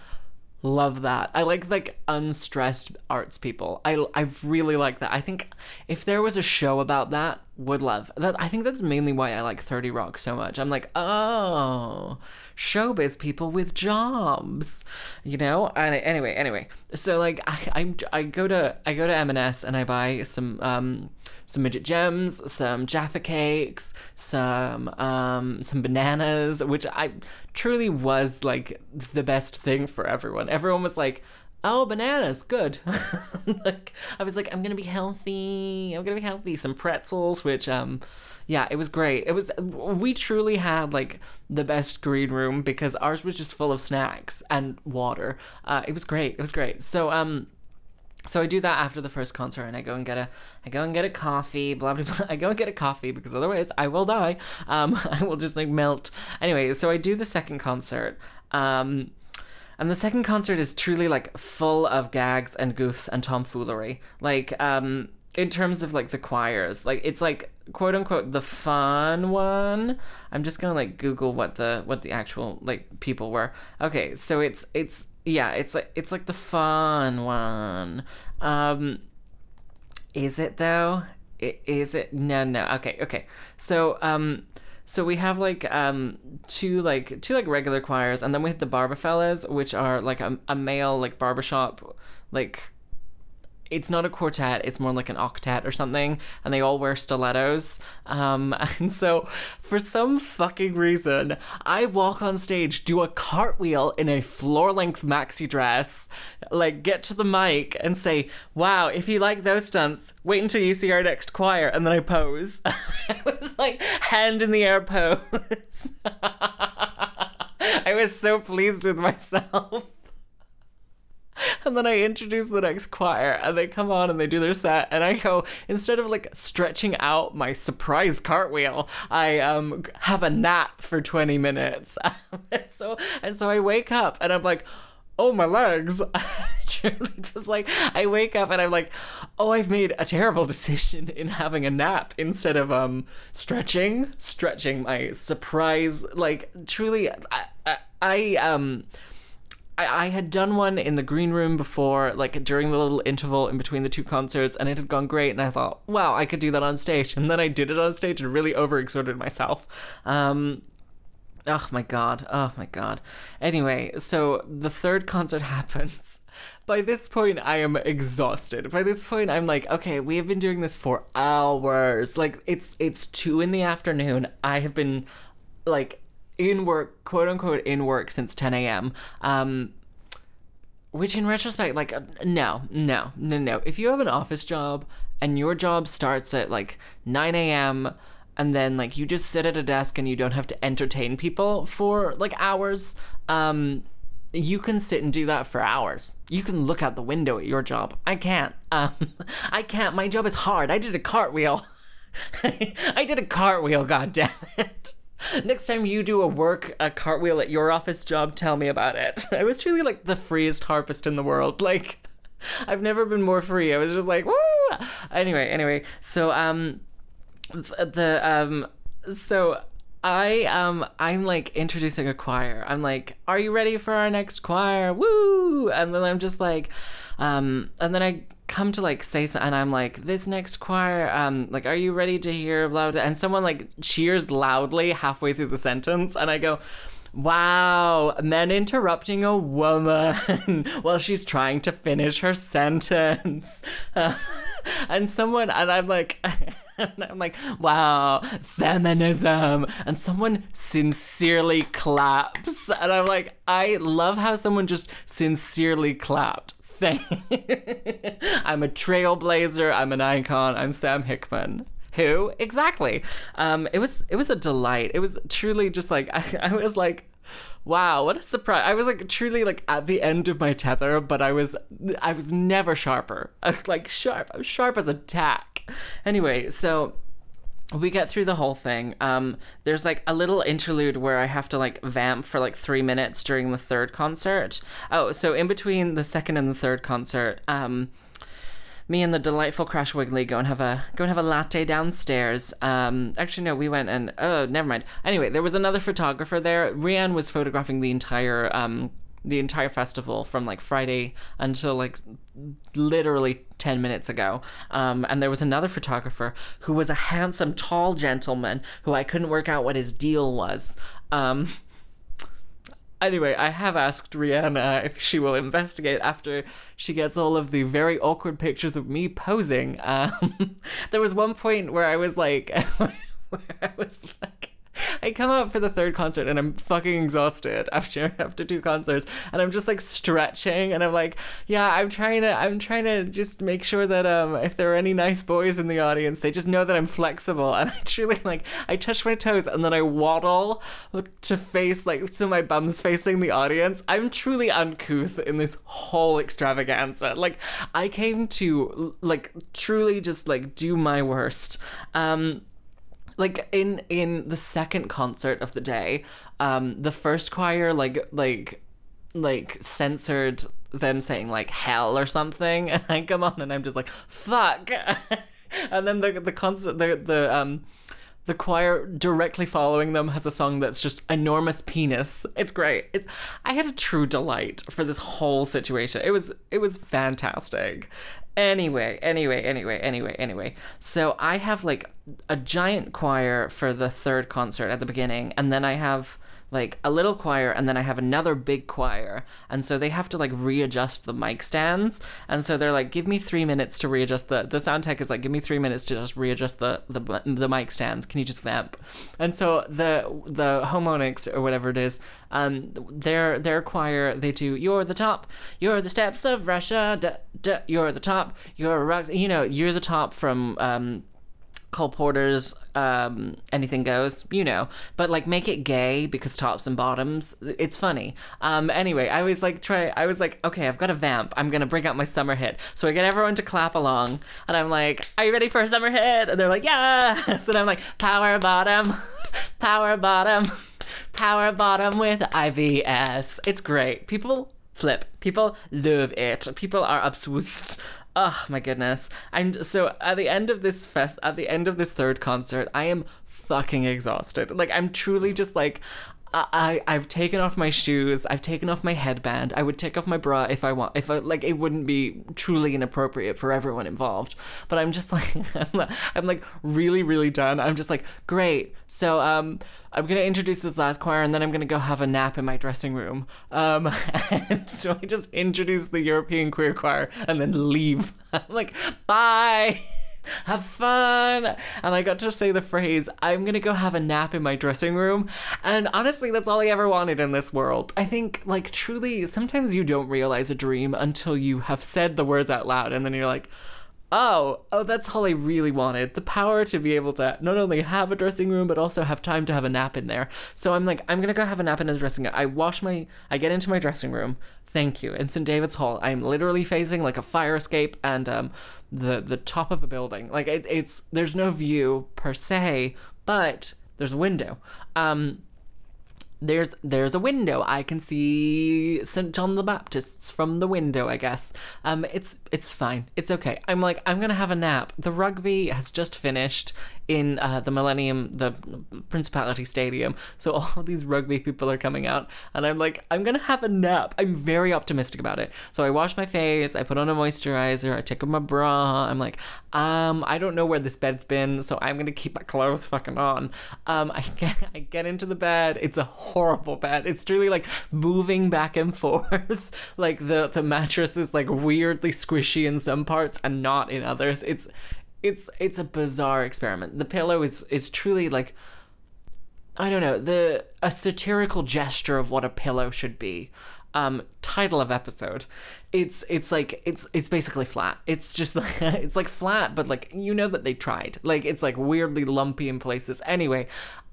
love that. I like like unstressed arts people. I i really like that. I think if there was a show about that would love. That i think that's mainly why i like 30 rock so much. I'm like oh showbiz people with jobs you know? And anyway anyway. So like i i'm i go to i go to m&s and i buy some um some midget gems, some Jaffa cakes, some um, some bananas, which I truly was like the best thing for everyone. Everyone was like, "Oh, bananas, good." (laughs) like I was like, "I'm gonna be healthy. I'm gonna be healthy." Some pretzels, which um, yeah, it was great. It was we truly had like the best green room because ours was just full of snacks and water. Uh, it was great. It was great. So um so I do that after the first concert, and I go and get a, I go and get a coffee, blah blah blah. (laughs) I go and get a coffee because otherwise I will die. Um, (laughs) I will just like melt. Anyway, so I do the second concert. Um, and the second concert is truly like full of gags and goofs and tomfoolery. Like, um, in terms of like the choirs, like it's like quote unquote the fun one. I'm just gonna like Google what the what the actual like people were. Okay, so it's it's yeah, it's like it's like the fun one. Um is it though? Is it no no okay okay so um so we have like um two like two like regular choirs and then we have the barber fellas which are like a, a male like barbershop like it's not a quartet it's more like an octet or something and they all wear stilettos. Um (laughs) and so for some fucking reason i walk on stage do a cartwheel in a floor length maxi dress like get to the mic and say wow if you like those stunts wait until you see our next choir. And then i pose. (laughs) It was like hand in the air pose. (laughs) I was so pleased with myself (laughs) and then I introduce the next choir, and they come on and they do their set, and I go instead of like stretching out my surprise cartwheel, I um have a nap for twenty minutes, (laughs) and so and so I wake up and I'm like. Oh my legs! (laughs) Just like I wake up and I'm like, oh, I've made a terrible decision in having a nap instead of um stretching, stretching my surprise. Like truly, I, I, I um I, I had done one in the green room before, like during the little interval in between the two concerts, and it had gone great. And I thought, wow, I could do that on stage. (laughs) And then I did it on stage and really overexerted myself. Um, oh my god. Oh my god. Anyway, so the third concert (laughs) happens. By this point, I am exhausted. By this point, I'm like, okay, we have been doing this for hours. Like it's it's two in the afternoon. I have been like in work, quote unquote, in work since 10 a.m. Um, which in retrospect, like, no, no, no, no. If you have an office job and your job starts at like 9 a.m., and then like you just sit at a desk and you don't have to entertain people for like hours, um, you can sit and do that for hours. You can look out the window at your job. I can't. Um, (laughs) I can't. My job is hard. I did a cartwheel. (laughs) I did a cartwheel, god damn it. (laughs) Next time you do a work a cartwheel at your office job, tell me about it. (laughs) I was truly like the freest harpist in the world. (laughs) Like I've never been more free. I was just like, woo! Anyway, anyway. So um the um so I um I'm like introducing a choir. I'm like, "Are you ready for our next choir?" Woo! And then I'm just like um and then I come to like say something and I'm like, this next choir, um, like, are you ready to hear blah, and someone like cheers loudly halfway through the sentence and I go, Wow, men interrupting a woman (laughs) while she's trying to finish her sentence. (laughs) And someone, and I'm like, (laughs) and I'm like, wow, feminism. And someone sincerely claps. And I'm like, I love how someone just sincerely clapped. Thank (laughs) I'm a trailblazer. I'm an icon. I'm Sam Hickman. Who exactly? Um, it was it was a delight. It was truly just like I, (laughs) I was like, wow, what a surprise! I was like truly like at the end of my tether, but I was I was never sharper. I was (laughs) like sharp. I was sharp as a tack. Anyway, so we get through the whole thing. Um, there's like a little interlude where I have to like vamp for like three minutes during the third concert. Oh, so in between the second and the third concert, um, me and the delightful Crash Wiggly go and have a go and have a latte downstairs. Um, actually, no, we went and oh, never mind. Anyway, there was another photographer there. Rianne was photographing the entire um the entire festival from like Friday until like literally 10 minutes ago. Um, and there was another photographer who was a handsome, tall gentleman who I couldn't work out what his deal was. Um, anyway, I have asked Rihanna if she will investigate after she gets all of the very awkward pictures of me posing. Um, (laughs) there was one point where I was like, (laughs) where I was like, I come out for the third concert and I'm fucking exhausted after (laughs) after two concerts. And I'm just like stretching and I'm like yeah I'm trying to I'm trying to just make sure that um if there are any nice boys in the audience they just know that I'm flexible. (laughs) And I truly like I touch my toes and then I waddle to face like so my bum's facing the audience. I'm truly uncouth in this whole extravaganza. Like I came to like truly just like do my worst. Um like in in the second concert of the day um the first choir like like like censored them saying like hell or something (laughs) and i come on and i'm just like fuck (laughs) and then the the concert the the um the choir directly following them has a song that's just enormous penis. It's great. It's I had a true delight for this whole situation. It was it was fantastic. Anyway, anyway, anyway, anyway, anyway. So I have like a giant choir for the third concert at the beginning, and then I have like a little choir and then I have another big choir. And so they have to like readjust the mic stands. And so they're like, give me three minutes to readjust the the sound tech is like, give me three minutes to just readjust the the, the mic stands. Can you just vamp? And so the the harmonics or whatever it is, um their their choir, they do you're the top, you're the steppes of Russia, da, da, you're the top, you're rocks you know, you're the top from um Cole Porter's um, Anything Goes, you know, but like make it gay because tops and bottoms, it's funny. Um, anyway, I was like, try, I was like, okay, I've got a vamp. I'm gonna bring out my summer hit. So I get everyone to clap along, and I'm like, are you ready for a summer hit? And they're like, yes. (laughs) And I'm like, power bottom, (laughs) power bottom, power bottom with IVS. It's great. People flip. People love it. People are obsessed. Oh my goodness. I'm so at the end of this fest at the end of this third concert, I am fucking exhausted. Like I'm truly just like I, I have taken off my shoes. I've taken off my headband. I would take off my bra if I want. If I like, it wouldn't be truly inappropriate for everyone involved. But I'm just (laughs) like, I'm, like, I'm like really, really done. I'm just like, great. So um, I'm gonna introduce this last choir, and then I'm gonna go have a nap in my dressing room. Um, (laughs) and so I just introduce the European Queer Choir, and then leave. (laughs) I'm like, bye have fun. And I got to say the phrase, I'm gonna go have a nap in my dressing room. And honestly, that's all I ever wanted in this world. I think, like, truly, sometimes you don't realize a dream until you have said the words out loud, and then you're like, oh, oh, that's all I really wanted. The power to be able to not only have a dressing room, but also have time to have a nap in there. So I'm like, I'm gonna go have a nap in the dressing room. I wash my, I get into my dressing room. Thank you. In St. David's Hall, I'm literally facing like a fire escape and um, the the top of a building. Like it, it's there's no view per se, but there's a window. Um, there's there's a window. I can see St. John the Baptist's from the window, I guess. Um it's it's fine. It's okay. I'm like I'm going to have a nap. The rugby has just finished in uh, the Millennium the Principality Stadium. So (laughs) all these rugby people are coming out and I'm like I'm to have a nap. I'm very optimistic about it. So I wash my face, I put on a moisturizer, I take off my bra. I'm like um I don't know where this bed's been, so I'm to keep my clothes fucking on. Um I (laughs) get I get into the bed. It's a horrible bed. It's truly like moving back and (laughs) forth. like the the mattress is like weirdly squishy in some parts and not in others. It's it's it's a bizarre experiment. The pillow is is truly like I don't know, the a satirical gesture of what a pillow should be. Um, title of episode. It's it's like it's it's basically flat. It's just like (laughs) it's like flat, but like you know that they tried. Like it's like weirdly lumpy in places. Anyway,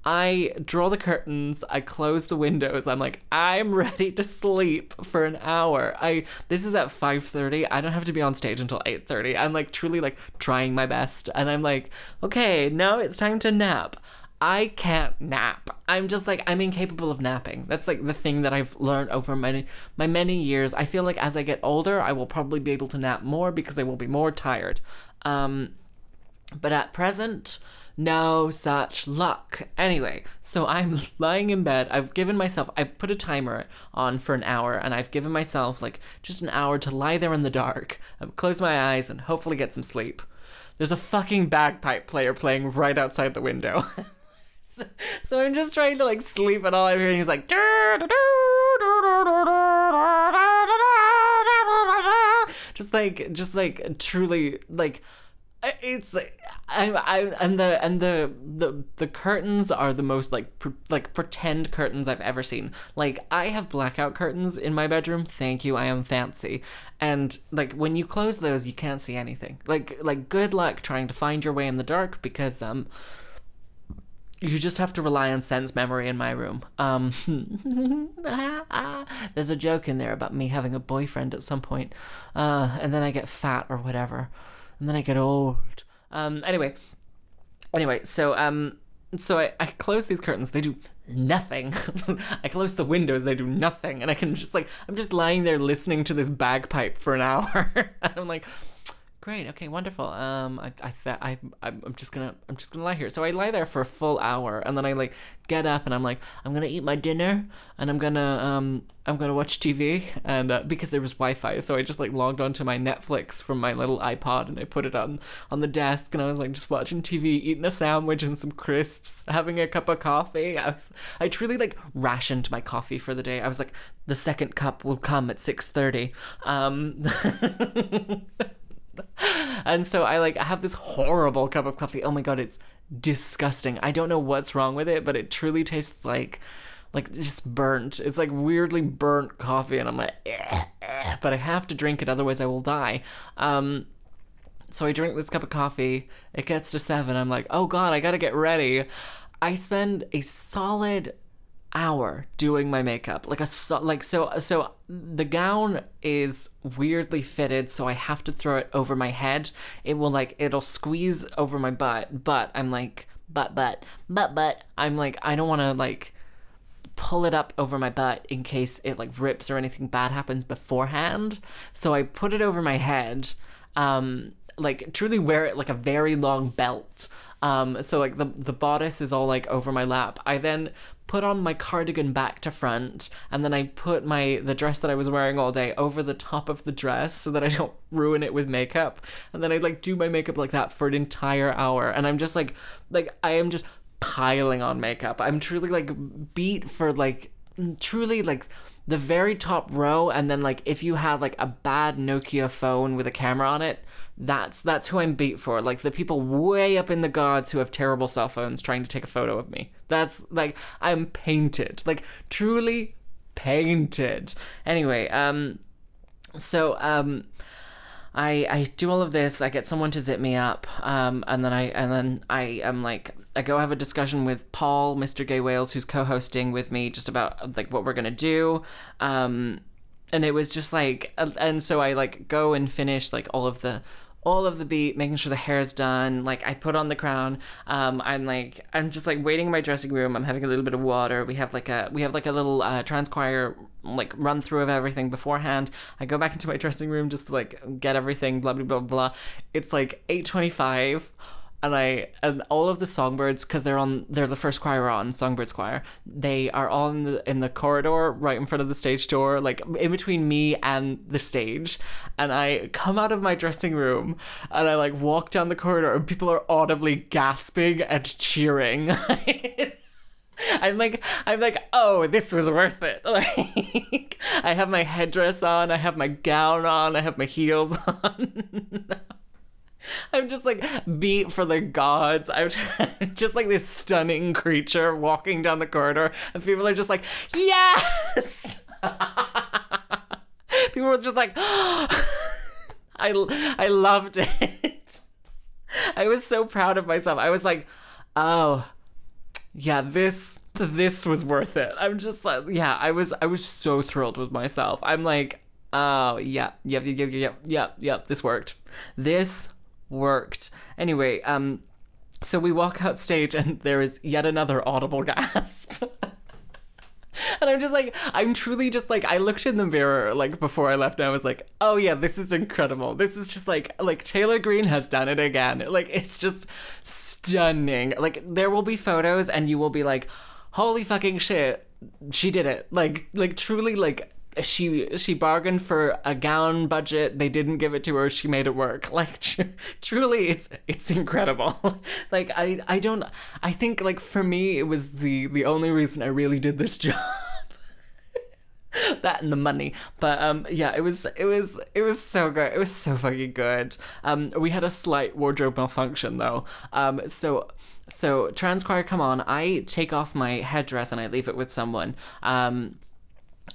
I draw the curtains, I close the windows. I'm like, I'm (laughs) ready to sleep for an hour. I this is at 5:30. I don't have to be on stage until 8:30. I'm like truly like trying my best and I'm like, okay, now it's time to nap. I can't nap. I'm just like I'm incapable of napping. That's like the thing that I've learned over many my many years. I feel like as I get older, I will probably be able to nap more because I will be more tired. Um, but at present, no such luck. Anyway, so I'm (laughs) lying in bed. I've given myself, I put a timer on for an hour, and I've given myself like just an hour to lie there in the dark, and close my eyes, and hopefully get some sleep. There's a fucking bagpipe player playing right outside the window. (laughs) so, I'm just trying to like sleep, and all I'm hearing is like. Just like, just like, truly, like, it's I'm I'm and the and the the the curtains are the most like pr- like pretend curtains I've ever seen. Like I have blackout curtains in my bedroom. Thank you, I am fancy. And like when you close those, you can't see anything. Like like good luck trying to find your way in the dark because um you just have to rely on sense memory in my room. Um, (laughs) there's a joke in there about me having a boyfriend at some point, uh, and then I get fat or whatever, and then I get old. Um, anyway, anyway, so um, so I, I close these curtains. They do nothing. (laughs) I close the windows. They do nothing, and I can just like I'm just lying there listening to this bagpipe for an (laughs) hour, and I'm like. Great. Okay. Wonderful. Um, I, I, th- I, I'm just gonna, I'm just gonna lie here. So I lie there for a full hour, and then I like get up, and I'm like, I'm gonna eat my dinner, and I'm gonna, um, I'm gonna watch TV, and uh, because there was Wi-Fi, so I just like logged onto my Netflix from my little iPod, and I put it on on the desk, and I was like just watching TV, eating a sandwich and some crisps, having a cup of coffee. I was, I truly like rationed my coffee for the day. I was like, the second cup will come at six thirty. Um. (laughs) and so I like I have this horrible cup of coffee. Oh my god, it's disgusting. I don't know what's wrong with it, but it truly tastes like like just burnt. It's like weirdly burnt coffee, and I'm like, "Eh, eh," but I have to drink it, otherwise I will die. Um, so I drink this cup of coffee. It gets to seven. I'm like, oh god, I gotta get ready. I spend a solid hour doing my makeup. Like a so, like so so the gown is weirdly fitted so i have to throw it over my head. It will like it'll squeeze over my butt but i'm like butt butt butt butt. I'm like i don't want to like pull it up over my butt in case it like rips or anything bad happens beforehand. So i put it over my head um like truly wear it like a very long belt. Um so like the the bodice is all like over my lap. I then put on my cardigan back to front and then i put my the dress that i was wearing all day over the top of the dress so that i don't (laughs) ruin it with makeup. And then i like do my makeup like that for an entire hour. And i'm just like like i am just piling on makeup. I'm truly like beat for like truly like the very top row and then like if you had like a bad Nokia phone with a camera on it that's that's who I'm beat for. Like the people way up in the gods who have terrible cell phones trying to take a photo of me. That's like I'm painted. Like truly painted. Anyway um so um I I do all of this. I get someone to zip me up, um, and then I and then I am like I go have a discussion with Paul, Mr. Gay Wales, who's co-hosting with me, just about like what we're gonna do. Um, and it was just like, and so I like go and finish like all of the all of the beat, making sure the hair's done. Like I put on the crown. Um, I'm like I'm just like waiting in my dressing room. I'm having a little bit of water. We have like a we have like a little uh, trans choir like run through of everything beforehand. I go back into my (laughs) dressing room just to like get everything. Blah blah blah blah. It's like eight twenty five and I and all of the songbirds because they're on they're the first choir on songbirds choir they are all in the in the corridor right in front of the stage door like in between me and the stage and I come out of my dressing room and I like walk down the corridor and people are audibly gasping and cheering (laughs) I'm like, I'm like, oh, this was worth it. (laughs) Like, I have my headdress on, I have my gown on, I have my heels (laughs) on. (laughs) I'm just like beat for the gods. I'm (laughs) just like this stunning creature walking down the corridor, and people are just like, yes. (laughs) People were just like, (gasps) I, I loved it. I was so proud of myself. I was like, oh, yeah, this this was worth it. I'm just like, yeah, I was I was so thrilled with myself. I'm like, oh yeah, yep, yep, yep, yep. This worked. This worked. Anyway, um, so we walk out stage and there is yet another audible gasp. (laughs) And I'm just like, I'm truly just like, I looked in the mirror like before I left and I was like, oh yeah, this is incredible. This is just like, like Taylor Green has done it again. Like, it's just stunning. Like, there will be photos and you will be like, holy fucking shit, she did it. Like, like truly, like, she she bargained for a gown budget. They didn't give it to her. She made it work. (laughs) Like tr- truly it's it's incredible. (laughs) Like i i don't i think like for me it was the the only reason i really did this (laughs) job. That and the money. But um yeah it was it was it was so good. It was so fucking good. Um we had a slight wardrobe malfunction though. Um so so trans choir come on. I take off my headdress and i leave it with someone. Um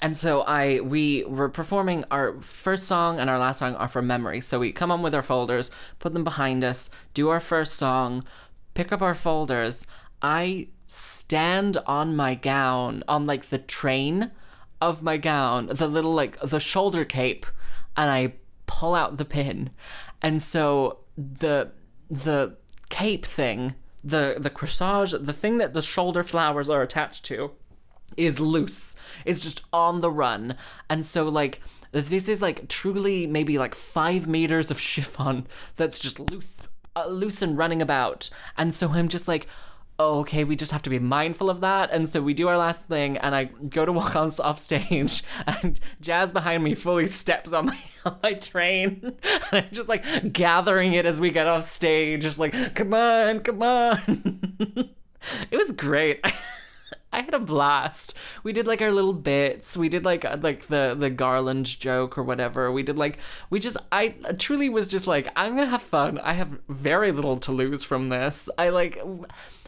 and so I we were performing our first song and our last song are from memory. So we come on with our folders, put them behind us, do our first song, pick up our folders. I stand on my gown on like the train of my gown, the little like the shoulder cape, and I pull out the pin. And so the the cape thing, the the corsage, the thing that the shoulder flowers are attached to is loose, is just on the run. And so, like, this is like truly maybe like five meters of (laughs) chiffon that's just loose, uh, loose and running about. And so I'm just like, oh, okay, we just have to be mindful of that. And so we do our last thing, and I go to walk on off stage, (laughs) and Jazz behind me fully steps on my (laughs) on my train, and I'm just like gathering it as we get off stage, just like, come on, come on. it was great. I had a blast. We did like our little bits. We did like uh, like the the garland joke or whatever. We did like we just I truly was just like I'm gonna have fun. I have very little to lose from this. I like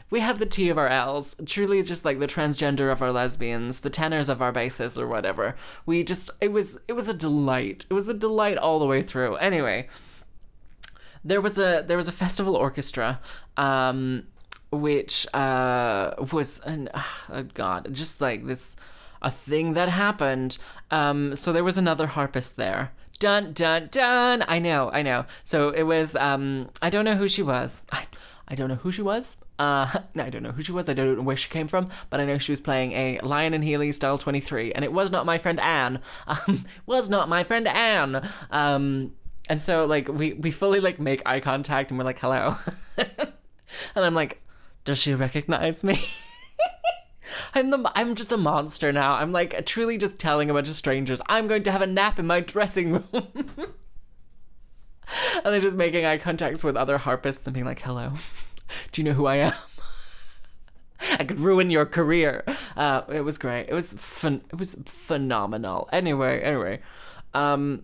we have the T of our L's, truly just like the transgender of our lesbians, the tenors of our basses or whatever. We just it was it was a delight. It was a delight all the way through. Anyway, there was a there was a festival orchestra. Um which uh, was an oh god, just like this a thing that happened. Um, so there was another harpist there. Dun dun dun. I know, I know. So it was. Um, I don't know who she was. I, I don't know who she was. Uh, (laughs) I don't know who she was. I don't know where she came from, but I know she was playing a Lyon and Healy style 23, and it was not my friend Anne. (laughs) Um, was not my friend Anne. Um, and so like we we fully like make eye contact and we're like hello, (laughs) and I'm like, does she recognize me? (laughs) I'm the I'm just a monster now. I'm like truly just telling a bunch of strangers I'm going to have a nap in my dressing room. (laughs) and then just making eye contacts with other harpists and being like, "Hello, (laughs) do you know who I am?" I could ruin your career. Uh, it was great. It was fun. It was phenomenal. Anyway, anyway, um,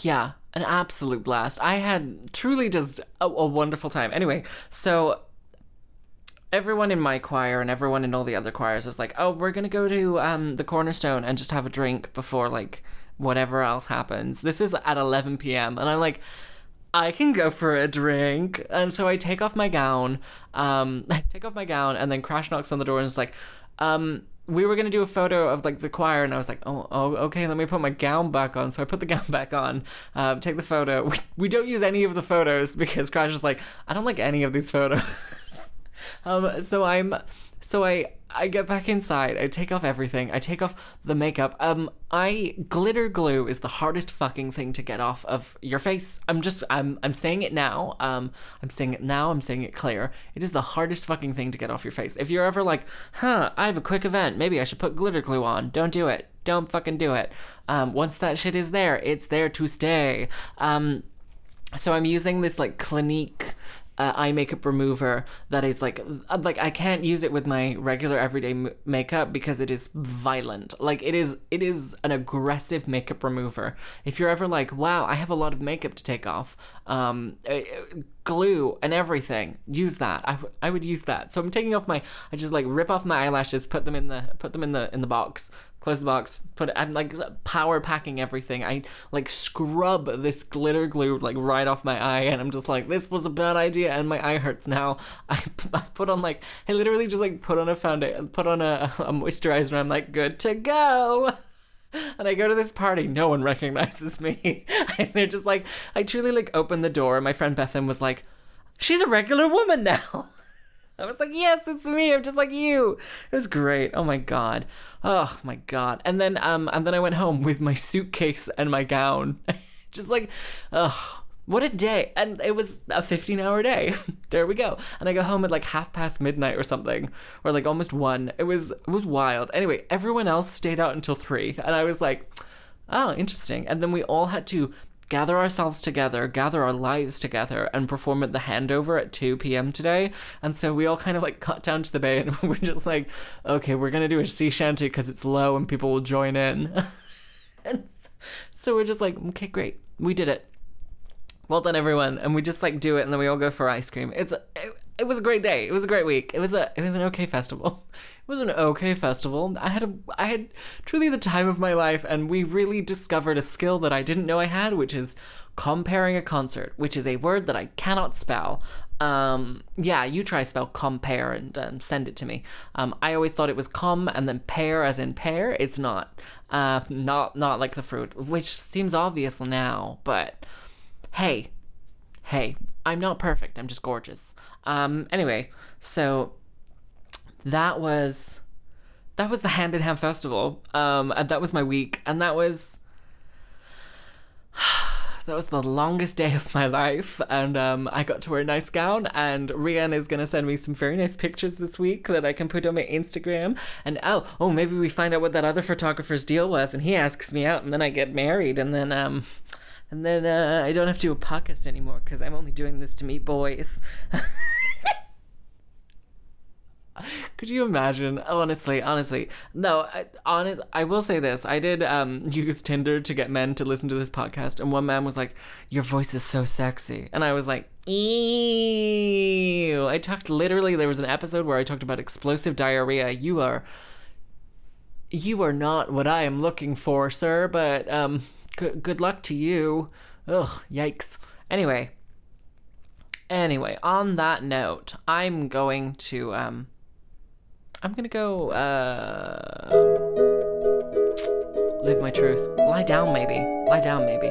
yeah, an absolute blast. I had truly just a, a wonderful time. Anyway, so everyone in my choir and everyone in all the other choirs was like, "Oh, we're gonna go to um, the Cornerstone and just have a drink before like whatever else happens." This was at 11 p.m. and I'm like, I can go for a drink, and so I take off my gown. Um, (laughs) I take off my gown, and then Crash knocks on the door and is like, um. We were gonna do a photo of like the choir, and I was like, "Oh, oh, okay. Let me put my gown back on." So I put the gown back on, uh, take the photo. We, we don't use any of the photos because Crash is like, "I don't like any of these photos." (laughs) Um, so I'm, so I, I get back inside. I take off everything. I take off the makeup. Um, I glitter glue is the hardest fucking thing to get off of your face. I'm just, I'm, I'm saying it now. Um, I'm saying it now. I'm saying it clear. It is the hardest fucking thing to get off your face. If you're ever like, huh, I have a quick event. Maybe I should put glitter glue on. Don't do it. Don't fucking do it. Um, once that shit is there, it's there to stay. Um, so I'm using this like Clinique uh, eye makeup remover that is like uh, like I can't use it with my regular everyday m- makeup because it is violent. Like it is it is an aggressive makeup remover. If you're ever like, wow, I have a lot of makeup to take off, um, uh, glue and everything. Use that. I, w- I would use that. So I'm taking off my. I just like rip off my eyelashes, put them in the put them in the in the box, close the box, put. I'm like power packing everything. I like scrub this glitter glue like right off my eye, and I'm just like, this was a bad idea, and my eye hurts now. (laughs) I, I put on like I literally just like put on a foundation, put on a, a moisturizer, and I'm like good to go. And I go to this party, no one recognizes me. (laughs) and they're just like, I truly like opened the door, and my friend Bethan was like, she's a regular woman now. (laughs) I was like, yes, it's me. I'm just like you. It was great. Oh my god. Oh my god. And then um and then I went home with my suitcase and my gown. (laughs) just like, oh, what a day. And it was a 15 hour day. (laughs) there we go. And I go home at like half past midnight or something, or like almost one. It was it was wild. Anyway, everyone else stayed out until three, and I was like, oh, interesting. And then we all had to gather ourselves together, gather our lives together, and perform at the handover at 2 p.m. today. And so we all kind of like cut down to the bay (laughs) and we're just like, okay, we're gonna do a sea shanty because it's low and people will join in. (laughs) and so we're just like, okay, great, we did it. Well done, everyone. And we just like do it, and then we all go for ice cream. It's it, it was a great day. It was a great week. It was a it was an okay festival. (laughs) It was an okay festival. I had a I had truly the time of my life, and we really discovered a skill that I didn't know I had, which is comparing a concert, which is a word that I cannot spell. Um, yeah, you try spell compare and um, send it to me. Um, I always thought it was com and then pair as in pair It's not. Uh, not not like the fruit, which seems obvious now, but hey, hey, I'm not perfect. I'm just gorgeous. Um, anyway, so that was that was the Hand in Hand Festival. Um, and that was my week, and that was (sighs) that was the longest day of my life. And um, I got to wear a nice gown, and Rian is gonna send me some very nice pictures this week that I can put on my Instagram. And oh, oh, maybe we find out what that other photographer's deal was, and he asks me out, and then I get married, and then um and then uh, I don't have to do a podcast anymore because I'm only doing this to meet boys. (laughs) Could you imagine? Honestly, honestly, no. I, honest, I will say this: I did um, (laughs) use Tinder to get men to listen to this podcast, and one man was like, "Your voice is so sexy," and I was like, "Ew!" I talked literally. There was an episode where I talked about explosive diarrhea. You are, you are not what I am looking for, sir. But um, good luck to you. Ugh, yikes. Anyway, anyway, on that note, I'm going to um I'm gonna go uh live my truth. Lie down maybe. Lie down maybe.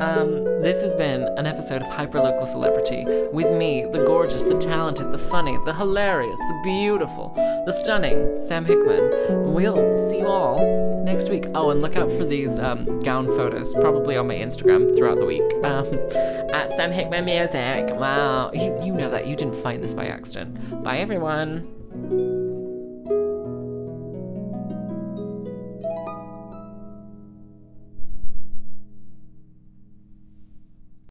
Um this has been an episode of Hyperlocal Celebrity with me, the gorgeous, the talented, the funny, the hilarious, the beautiful, the stunning Sam Hickman. We'll see you all next week. Oh, and look out for these um, gown photos, probably on my Instagram throughout the week. (laughs) Um, at Sam Hickman Music. Wow. You, you know that. You didn't find this by accident. Bye, everyone.